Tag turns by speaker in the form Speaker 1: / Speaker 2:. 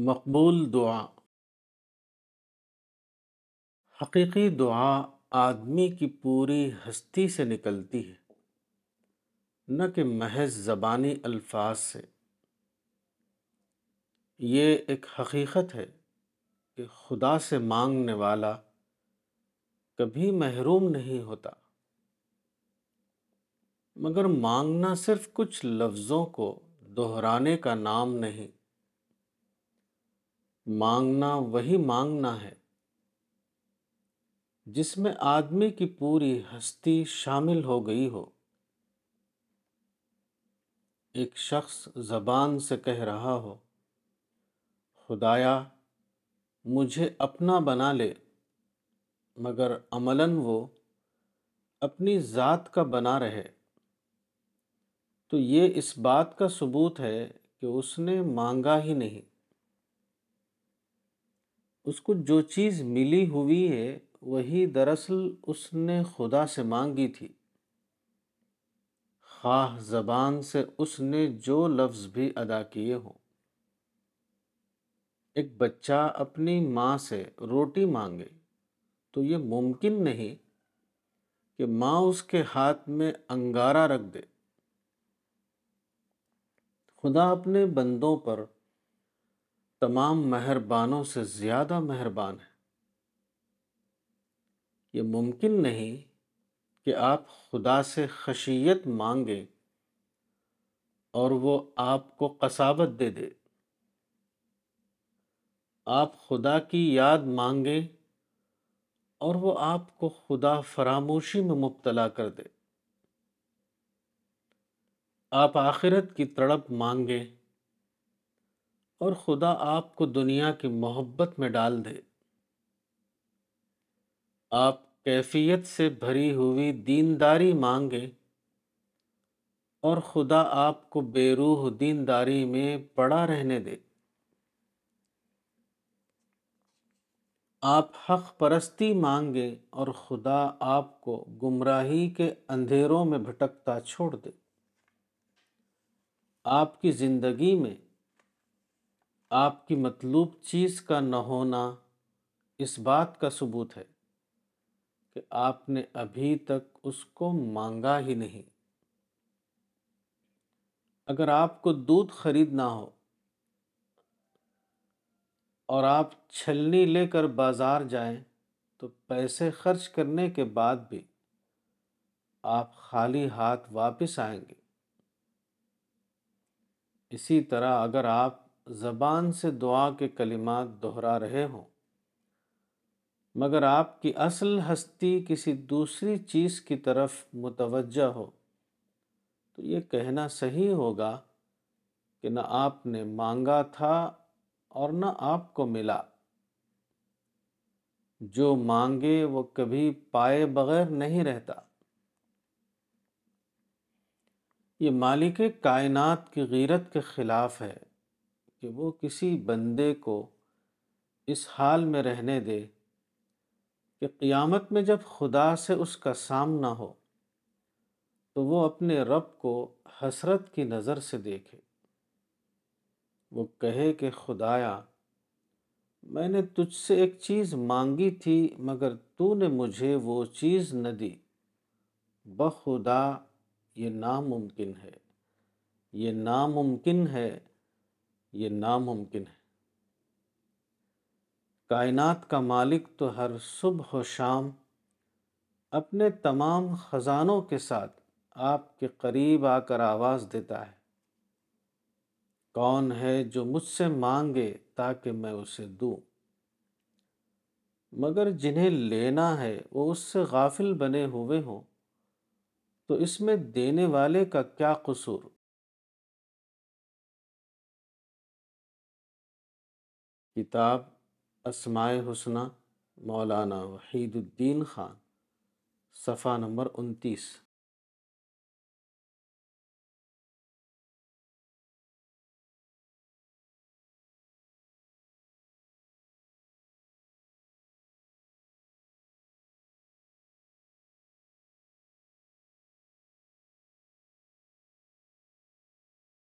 Speaker 1: مقبول دعا۔ حقیقی دعا آدمی کی پوری ہستی سے نکلتی ہے، نہ کہ محض زبانی الفاظ سے۔ یہ ایک حقیقت ہے کہ خدا سے مانگنے والا کبھی محروم نہیں ہوتا۔ مگر مانگنا صرف کچھ لفظوں کو دہرانے کا نام نہیں۔ مانگنا وہی مانگنا ہے، جس میں آدمی کی پوری ہستی شامل ہو گئی ہو۔ ایک شخص زبان سے کہہ رہا ہو، خدایا، مجھے اپنا بنا لے، مگر عملاً وہ اپنی ذات کا بنا رہے۔ تو یہ اس بات کا ثبوت ہے کہ اس نے مانگا ہی نہیں۔ اس کو جو چیز ملی ہوئی ہے، وہی دراصل اس نے خدا سے مانگی تھی۔ خواہ زبان سے اس نے جو لفظ بھی ادا کیے ہوں۔ ایک بچہ اپنی ماں سے روٹی مانگے تو یہ ممکن نہیں کہ ماں اس کے ہاتھ میں انگارہ رکھ دے۔ خدا اپنے بندوں پر تمام مہربانوں سے زیادہ مہربان ہے یہ ممکن نہیں کہ آپ خدا سے خشیت مانگیں اور وہ آپ کو قصابت دے دے۔ آپ خدا کی یاد مانگیں اور وہ آپ کو خدا فراموشی میں مبتلا کر دے۔ آپ آخرت کی تڑپ مانگیں اور خدا آپ کو دنیا کی محبت میں ڈال دے۔ آپ کیفیت سے بھری ہوئی دینداری مانگے اور خدا آپ کو بے روح دینداری میں پڑا رہنے دے۔ آپ حق پرستی مانگے اور خدا آپ کو گمراہی کے اندھیروں میں بھٹکتا چھوڑ دے۔ آپ کی زندگی میں آپ کی مطلوب چیز کا نہ ہونا اس بات کا ثبوت ہے کہ آپ نے ابھی تک اس کو مانگا ہی نہیں۔ اگر آپ کو دودھ خریدنا ہو اور آپ چھلنی لے کر بازار جائیں تو پیسے خرچ کرنے کے بعد بھی آپ خالی ہاتھ واپس آئیں گے۔ اسی طرح اگر آپ زبان سے دعا کے کلمات دہرا رہے ہوں۔ مگر آپ کی اصل ہستی کسی دوسری چیز کی طرف متوجہ ہو، تو یہ کہنا صحیح ہوگا کہ نہ آپ نے مانگا تھا اور نہ آپ کو ملا۔ جو مانگے وہ کبھی پائے بغیر نہیں رہتا۔ یہ مالک کائنات کی غیرت کے خلاف ہے۔ کہ وہ کسی بندے کو اس حال میں رہنے دے کہ قیامت میں جب خدا سے اس کا سامنا ہو تو وہ اپنے رب کو حسرت کی نظر سے دیکھے۔ وہ کہے کہ خدایا، میں نے تجھ سے ایک چیز مانگی تھی مگر تو نے مجھے وہ چیز نہ دی۔ بخدا، یہ ناممکن ہے۔ یہ ناممکن ہے یہ ناممکن ہے۔ کائنات کا مالک تو ہر صبح و شام اپنے تمام خزانوں کے ساتھ آپ کے قریب آ کر آواز دیتا ہے۔ کون ہے جو مجھ سے مانگے تاکہ میں اسے دوں؟ مگر جنہیں لینا ہے وہ اس سے غافل بنے ہوئے ہوں۔ تو اس میں دینے والے کا کیا قصور؟ کتاب اسماء حسنہ مولانا وحید الدین خان صفحہ نمبر انتیس۔